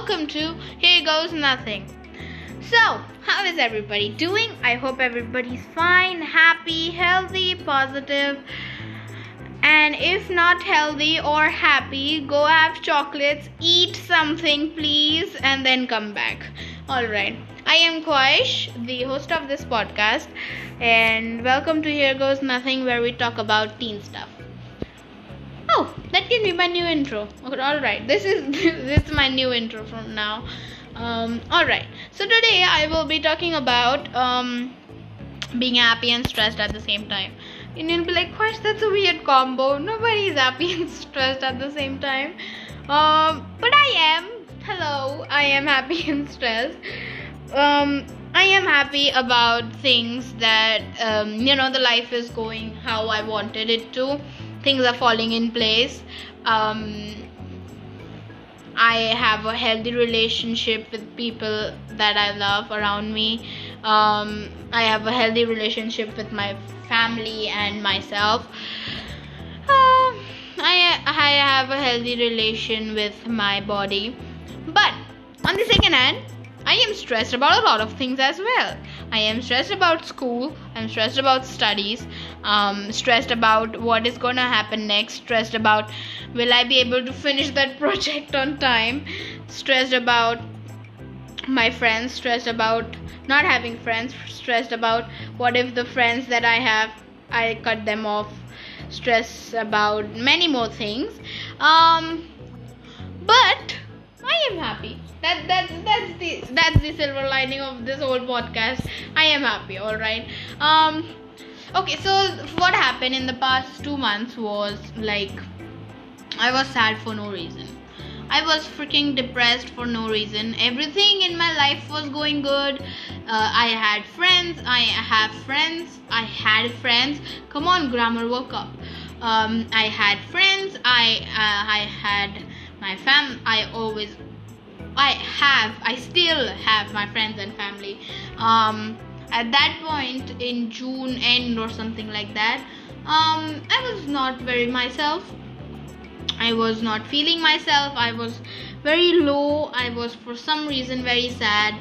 welcome to Here Goes Nothing. So, how is everybody doing? I hope everybody's fine, happy, healthy, positive. And if not healthy or happy, go have chocolates, eat something, please, and then come back. Alright, I am Khwahish, the host of this podcast, and welcome to Here Goes Nothing, where we talk about teen stuff. Oh, that can be my new intro. Okay, All right, this is this is my new intro from now. Um, all right, so today I will be talking about um, being happy and stressed at the same time. And you'll be like, "Gosh, that's a weird combo. Nobody is happy and stressed at the same time." Um, but I am. Hello, I am happy and stressed. Um, I am happy about things that um, you know the life is going how I wanted it to things are falling in place. Um, i have a healthy relationship with people that i love around me. Um, i have a healthy relationship with my family and myself. Uh, I, I have a healthy relation with my body. But on the second hand I am stressed about a lot of things as well. I am stressed about school, I'm stressed about studies, um, stressed about what is going to happen next, stressed about will I be able to finish that project on time, stressed about my friends, stressed about not having friends, stressed about what if the friends that I have I cut them off, stress about many more things. Um, I am happy that that's that's the that's the silver lining of this whole podcast i am happy all right um okay so what happened in the past two months was like i was sad for no reason I was freaking depressed for no reason. Everything in my life was going good. Uh, I had friends. I have friends. I had friends. Come on, grammar, woke up. Um, I had friends. I uh, I had my fam. I always I have, I still have my friends and family. Um, at that point in June end or something like that, um, I was not very myself. I was not feeling myself. I was very low. I was for some reason very sad.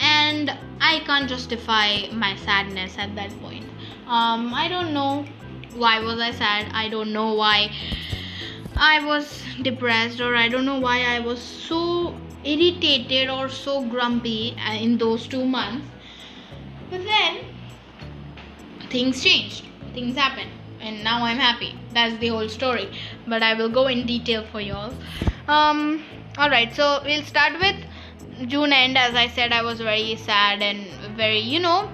And I can't justify my sadness at that point. Um, I don't know why was I sad. I don't know why I was depressed or I don't know why I was so irritated or so grumpy uh, in those two months. But then things changed, things happened, and now I'm happy. That's the whole story. But I will go in detail for y'all. Um, alright, so we'll start with June end. As I said, I was very sad and very, you know,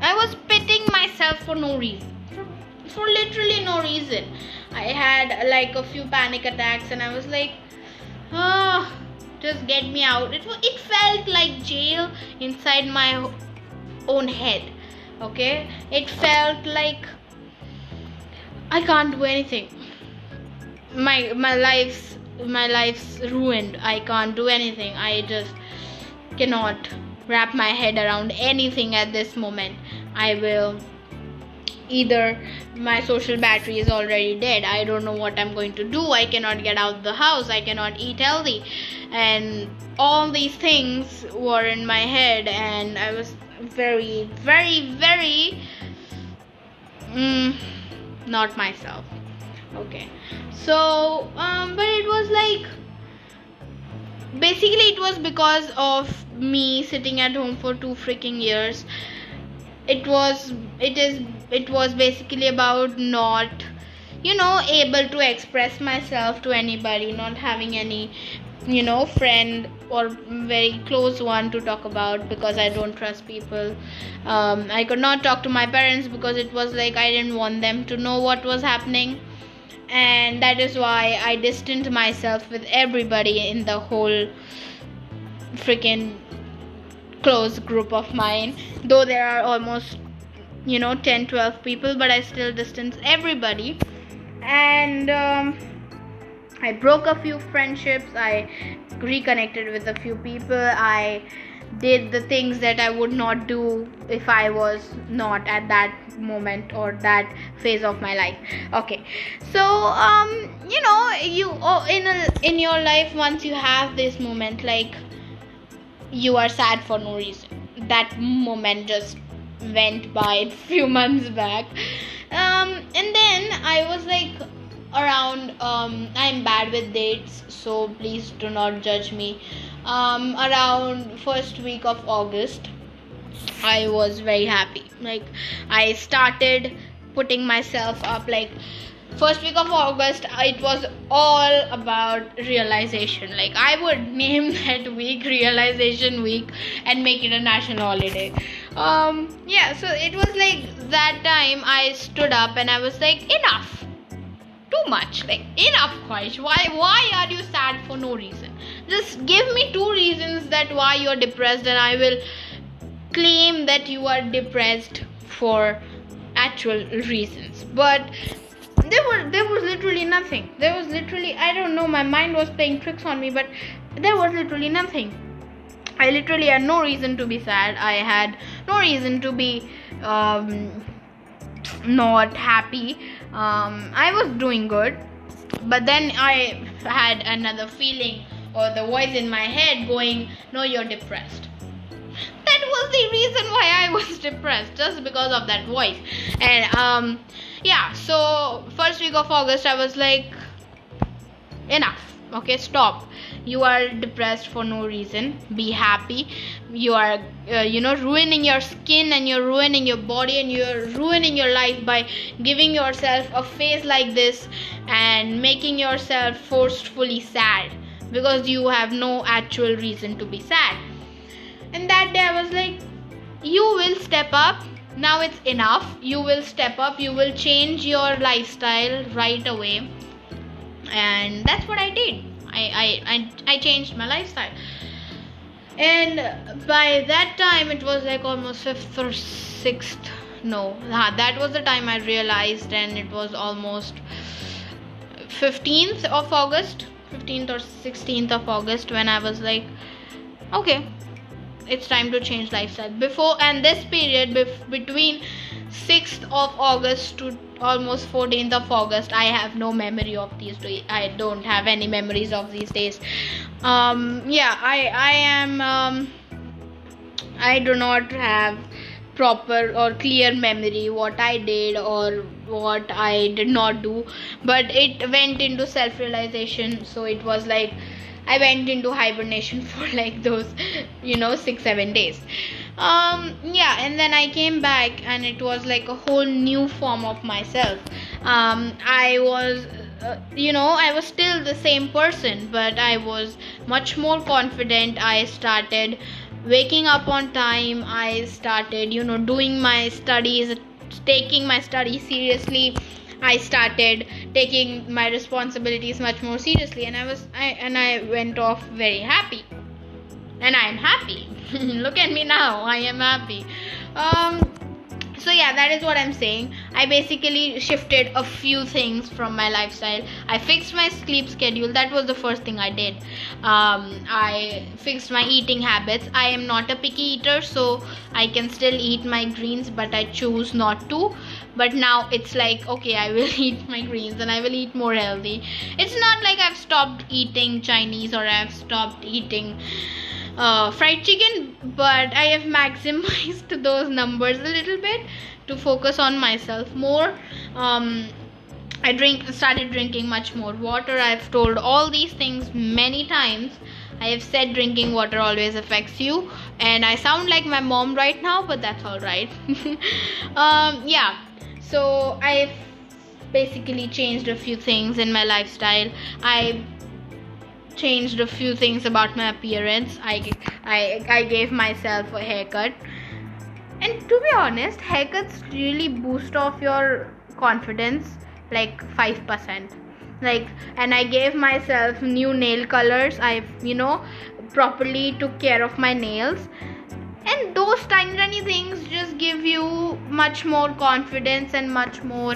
I was pitting myself for no reason. For, for literally no reason. I had like a few panic attacks, and I was like, oh, just get me out. It, it felt like jail inside my own head. Okay? It felt like I can't do anything. My my life's my life's ruined. I can't do anything. I just cannot wrap my head around anything at this moment. I will either my social battery is already dead. I don't know what i'm going to do. I cannot get out the house. I cannot eat healthy. And all these things were in my head and i was very very very mm, not myself. Okay. So um but it was like basically it was because of me sitting at home for two freaking years it was it is it was basically about not you know able to express myself to anybody not having any you know friend or very close one to talk about because i don't trust people. Um, i could not talk to my parents because it was like i didn't want them to know what was happening. And that is why i distanced myself with everybody in the whole freaking close group of mine though there are almost you know 10 12 people but i still distance everybody. And um, i broke a few friendships. I reconnected with a few people. I did the things that I would not do if I was not at that moment or that phase of my life. Okay, so um, you know, you oh, in a, in your life once you have this moment like you are sad for no reason. That moment just went by a few months back, um, and then I was like around um, i'm bad with dates so please do not judge me. Um, around first week of august i was very happy. Like i started putting myself up like first week of august it was all about realization. Like i would name that week realization week and make it a national holiday. Um yeah so it was like that time i stood up and i was like enough. Too much. Like enough Khwahish. why why are you sad for no reason? Just give me two reasons that why you're depressed and i will claim that you are depressed for actual reasons. But there was there was literally nothing. There was literally i don't know my mind was playing tricks on me but there was literally nothing. I literally had no reason to be sad. I had no reason to be um, not happy. Um, i was doing good but then i had another feeling or the voice in my head going no you're depressed. That was the reason why i was depressed just because of that voice. And um yeah so first week of august i was like enough. Okay stop. You are depressed for no reason. Be happy. You are uh, you know ruining your skin and you're ruining your body and you're ruining your life by giving yourself a face like this and making yourself forcefully sad because you have no actual reason to be sad. And that day i was like you will step up now it's enough. You will step up. You will change your lifestyle right away. And that's what i did. I, I, I, I changed my lifestyle. And by that time, it was like almost fifth or sixth. No, that was the time I realized, and it was almost 15th of August, 15th or 16th of August, when I was like, okay, it's time to change lifestyle. Before and this period bef- between 6th of August to almost 14th of August. I have no memory of these days. I don't have any memories of these days. Um, yeah, I I am. Um, I do not have proper or clear memory what I did or what I did not do, but it went into self realization. So it was like I went into hibernation for like those, you know, six seven days. Um yeah and then i came back and it was like a whole new form of myself. Um i was uh, you know i was still the same person but i was much more confident. I started waking up on time. I started you know doing my studies taking my studies seriously i started taking my responsibilities much more seriously and i was I, and i went off very happy. And i am happy. Look at me now. I am happy. Um so yeah that is what i'm saying. I basically shifted a few things from my lifestyle. I fixed my sleep schedule. That was the first thing i did. Um, i fixed my eating habits. I am not a picky eater so i can still eat my greens but i choose not to. But now it's like okay i will eat my greens and i will eat more healthy. It's not like i've stopped eating chinese or i've stopped eating uh, fried chicken but i have maximized those numbers a little bit to focus on myself more. Um, i drink started drinking much more water. I've told all these things many times. I have said drinking water always affects you and i sound like my mom right now but that's all right. Um, yeah so i've basically changed a few things in my lifestyle. I changed a few things about my appearance. I, I, I gave myself a haircut. And to be honest, haircuts really boost off your confidence like 5%. Like, and I gave myself new nail colors. I, you know, properly took care of my nails. And those tiny, tiny things just give you much more confidence and much more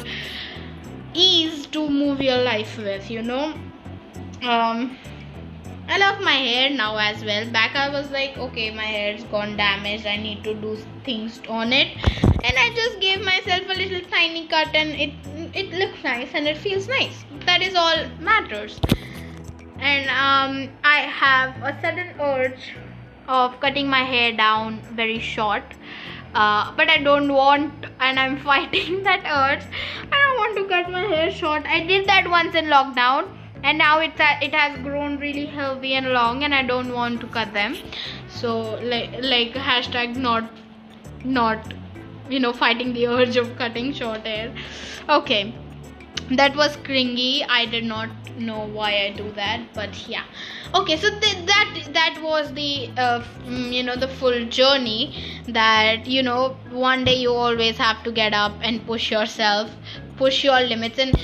ease to move your life with, you know. Um, I love my hair now as well. Back I was like, okay, my hair's gone damaged. I need to do things on it, and I just gave myself a little tiny cut, and it it looks nice and it feels nice. That is all matters. And um, I have a sudden urge of cutting my hair down very short. Uh, but I don't want, and I'm fighting that urge. I don't want to cut my hair short. I did that once in lockdown and now it's it has grown really healthy and long and i don't want to cut them. So like like hashtag not not you know fighting the urge of cutting short hair. Okay. That was cringy. I did not know why i do that but yeah. Okay so th- that that was the uh, mm, you know the full journey that you know one day you always have to get up and push yourself push your limits. And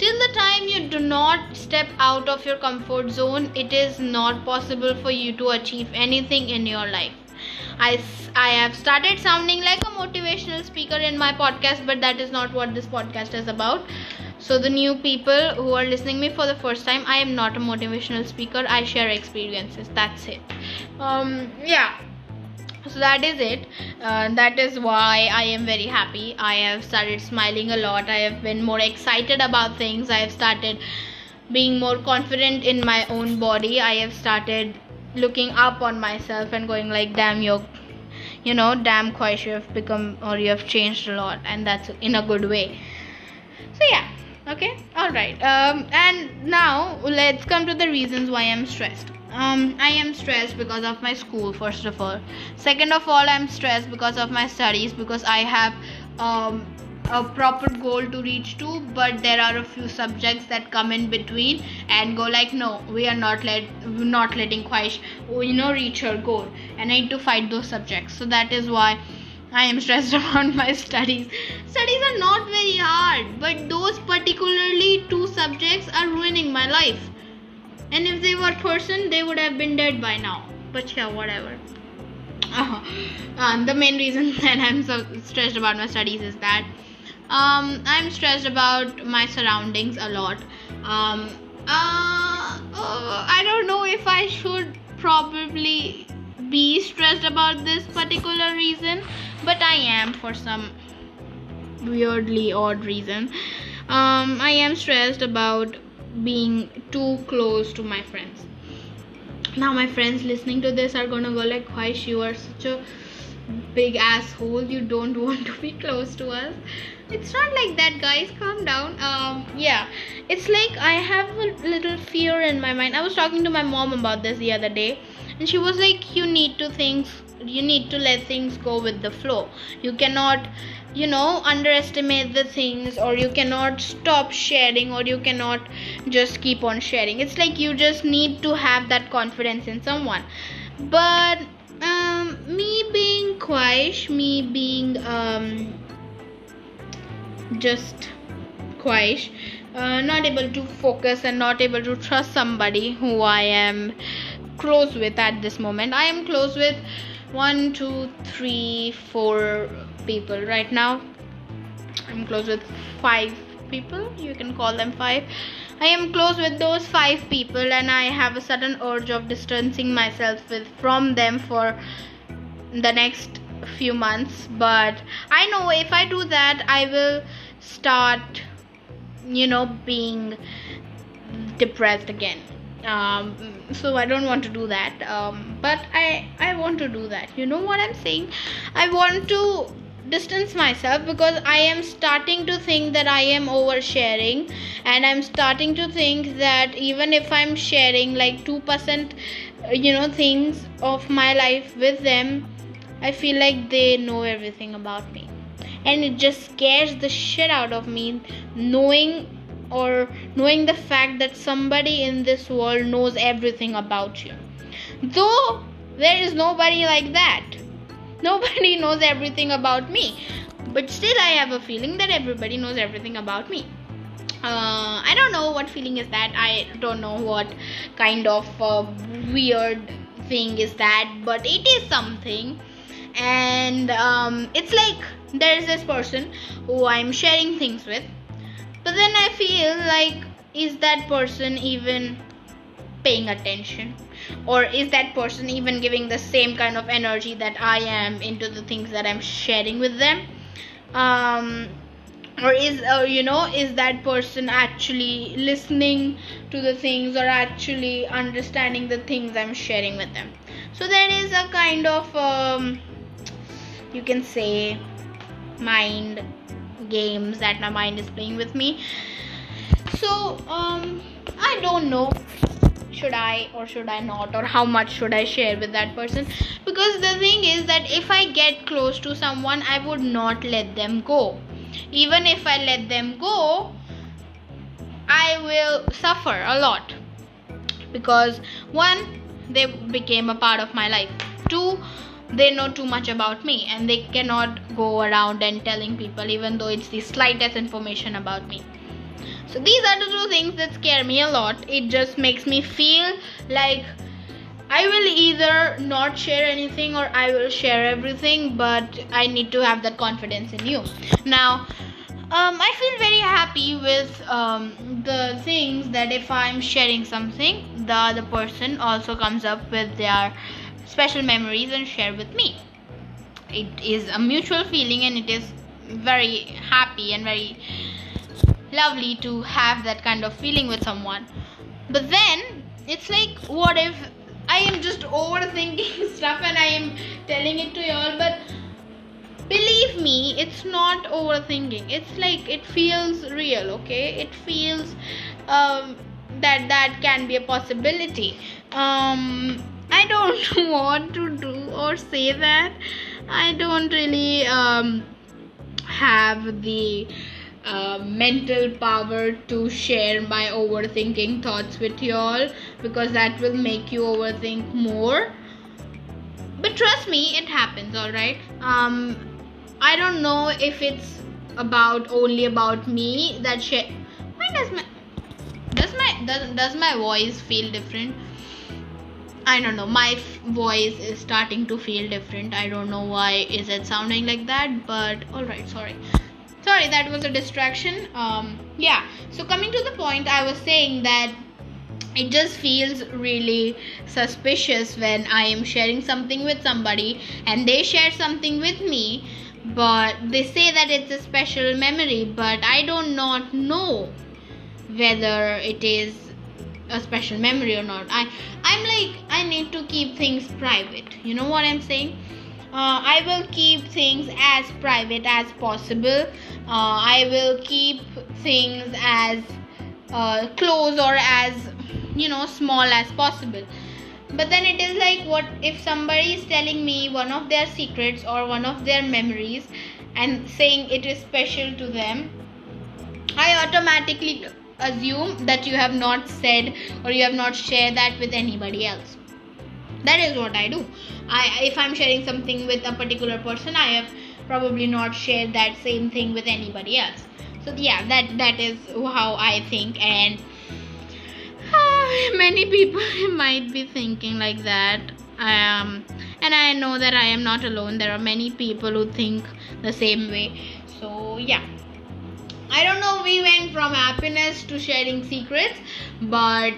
till the time you do not step out of your comfort zone it is not possible for you to achieve anything in your life. I, I have started sounding like a motivational speaker in my podcast but that is not what this podcast is about. So the new people who are listening me for the first time i am not a motivational speaker. I share experiences. That's it. Um yeah so that is it. Uh, that is why i am very happy. I have started smiling a lot. I have been more excited about things. I have started being more confident in my own body. I have started looking up on myself and going like damn you you know damn quite you have become or you have changed a lot and that's in a good way. So yeah. Okay? All right. Um, and now let's come to the reasons why i'm stressed um, I am stressed because of my school, first of all. Second of all, I'm stressed because of my studies because I have um, a proper goal to reach to, but there are a few subjects that come in between and go like, no, we are not let, not letting Khwahish, you know, reach her goal, and I need to fight those subjects. So that is why. I am stressed about my studies. Studies are not very hard, but those particularly two subjects are ruining my life and if they were person they would have been dead by now. But yeah whatever. Uh, the main reason that i'm so stressed about my studies is that um, i'm stressed about my surroundings a lot. Um, uh, uh, i don't know if i should probably be stressed about this particular reason but i am for some weirdly odd reason. Um, i am stressed about being too close to my friends. Now my friends listening to this are gonna go like why you are such a big asshole. You don't want to be close to us. It's not like that guys. Calm down. Um yeah. It's like i have a little fear in my mind. I was talking to my mom about this the other day and she was like you need to things you need to let things go with the flow. You cannot you know underestimate the things or you cannot stop sharing or you cannot just keep on sharing. It's like you just need to have that confidence in someone. But um, me being quiet me being um, just quiet uh, not able to focus and not able to trust somebody who i am close with at this moment. I am close with one two three four people. Right now i'm close with five people. You can call them five. I am close with those five people and i have a sudden urge of distancing myself with from them for the next few months. But i know if i do that i will start you know being depressed again. Um, so i don't want to do that. Um, but i i want to do that. You know what i'm saying? I want to distance myself because i am starting to think that i am oversharing and i'm starting to think that even if i'm sharing like 2% you know things of my life with them i feel like they know everything about me and it just scares the shit out of me knowing or knowing the fact that somebody in this world knows everything about you. Though there is nobody like that. Nobody knows everything about me. But still, I have a feeling that everybody knows everything about me. Uh, I don't know what feeling is that. I don't know what kind of uh, weird thing is that, but it is something. And um, it's like there's this person who I'm sharing things with but then I feel like, is that person even paying attention? or is that person even giving the same kind of energy that i am into the things that i'm sharing with them? Um or is uh, you know is that person actually listening to the things or actually understanding the things i'm sharing with them? So there is a kind of um, you can say mind games that my mind is playing with me. So um i don't know should i or should i not or how much should i share with that person because the thing is that if i get close to someone i would not let them go even if I let them go, I will suffer a lot because one, they became a part of my life. Two, they know too much about me and they cannot go around and telling people even though it's the slightest information about me. So these are the two things that scare me a lot. It just makes me feel like I will either not share anything or I will share everything, but I need to have that confidence in you. Now, um, I feel very happy with um, the things that if I'm sharing something, the other person also comes up with their special memories and share with me. It is a mutual feeling and it is very happy and very lovely to have that kind of feeling with someone. But then it's like, what if I am just overthinking stuff and I am telling it to y'all, but believe me, it's not overthinking. It's like it feels real, okay? It feels um, that that can be a possibility. Um, I don't want to do or say that. I don't really um, have the uh, mental power to share my overthinking thoughts with y'all because that will make you overthink more. But trust me it happens all right um i don't know if it's about only about me that share why does my does my does, does my voice feel different? I don't know my f- voice is starting to feel different. I don't know why is it sounding like that but all right sorry sorry that was a distraction. Um yeah. So coming to the point i was saying that it just feels really suspicious when i am sharing something with somebody and they share something with me but they say that it's a special memory but i do not know whether it is a special memory or not. I i'm like i need to keep things private. You know what i'm saying uh, I will keep things as private as possible. Uh, I will keep things as uh, close or as you know small as possible. But then it is like, what if somebody is telling me one of their secrets or one of their memories and saying it is special to them? I automatically assume that you have not said or you have not shared that with anybody else that is what i do. I if i'm sharing something with a particular person i have probably not shared that same thing with anybody else. So yeah that that is how i think. And uh, many people might be thinking like that. Um and i know that i am not alone. There are many people who think the same way. So yeah. I don't know we went from happiness to sharing secrets but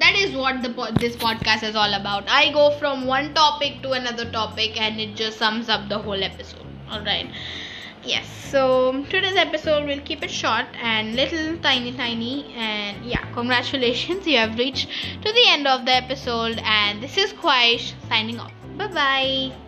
that is what the this podcast is all about. I go from one topic to another topic and it just sums up the whole episode. All right yes so today's episode will keep it short and little tiny tiny and yeah congratulations you have reached to the end of the episode and this is Khwahish signing off. Bye bye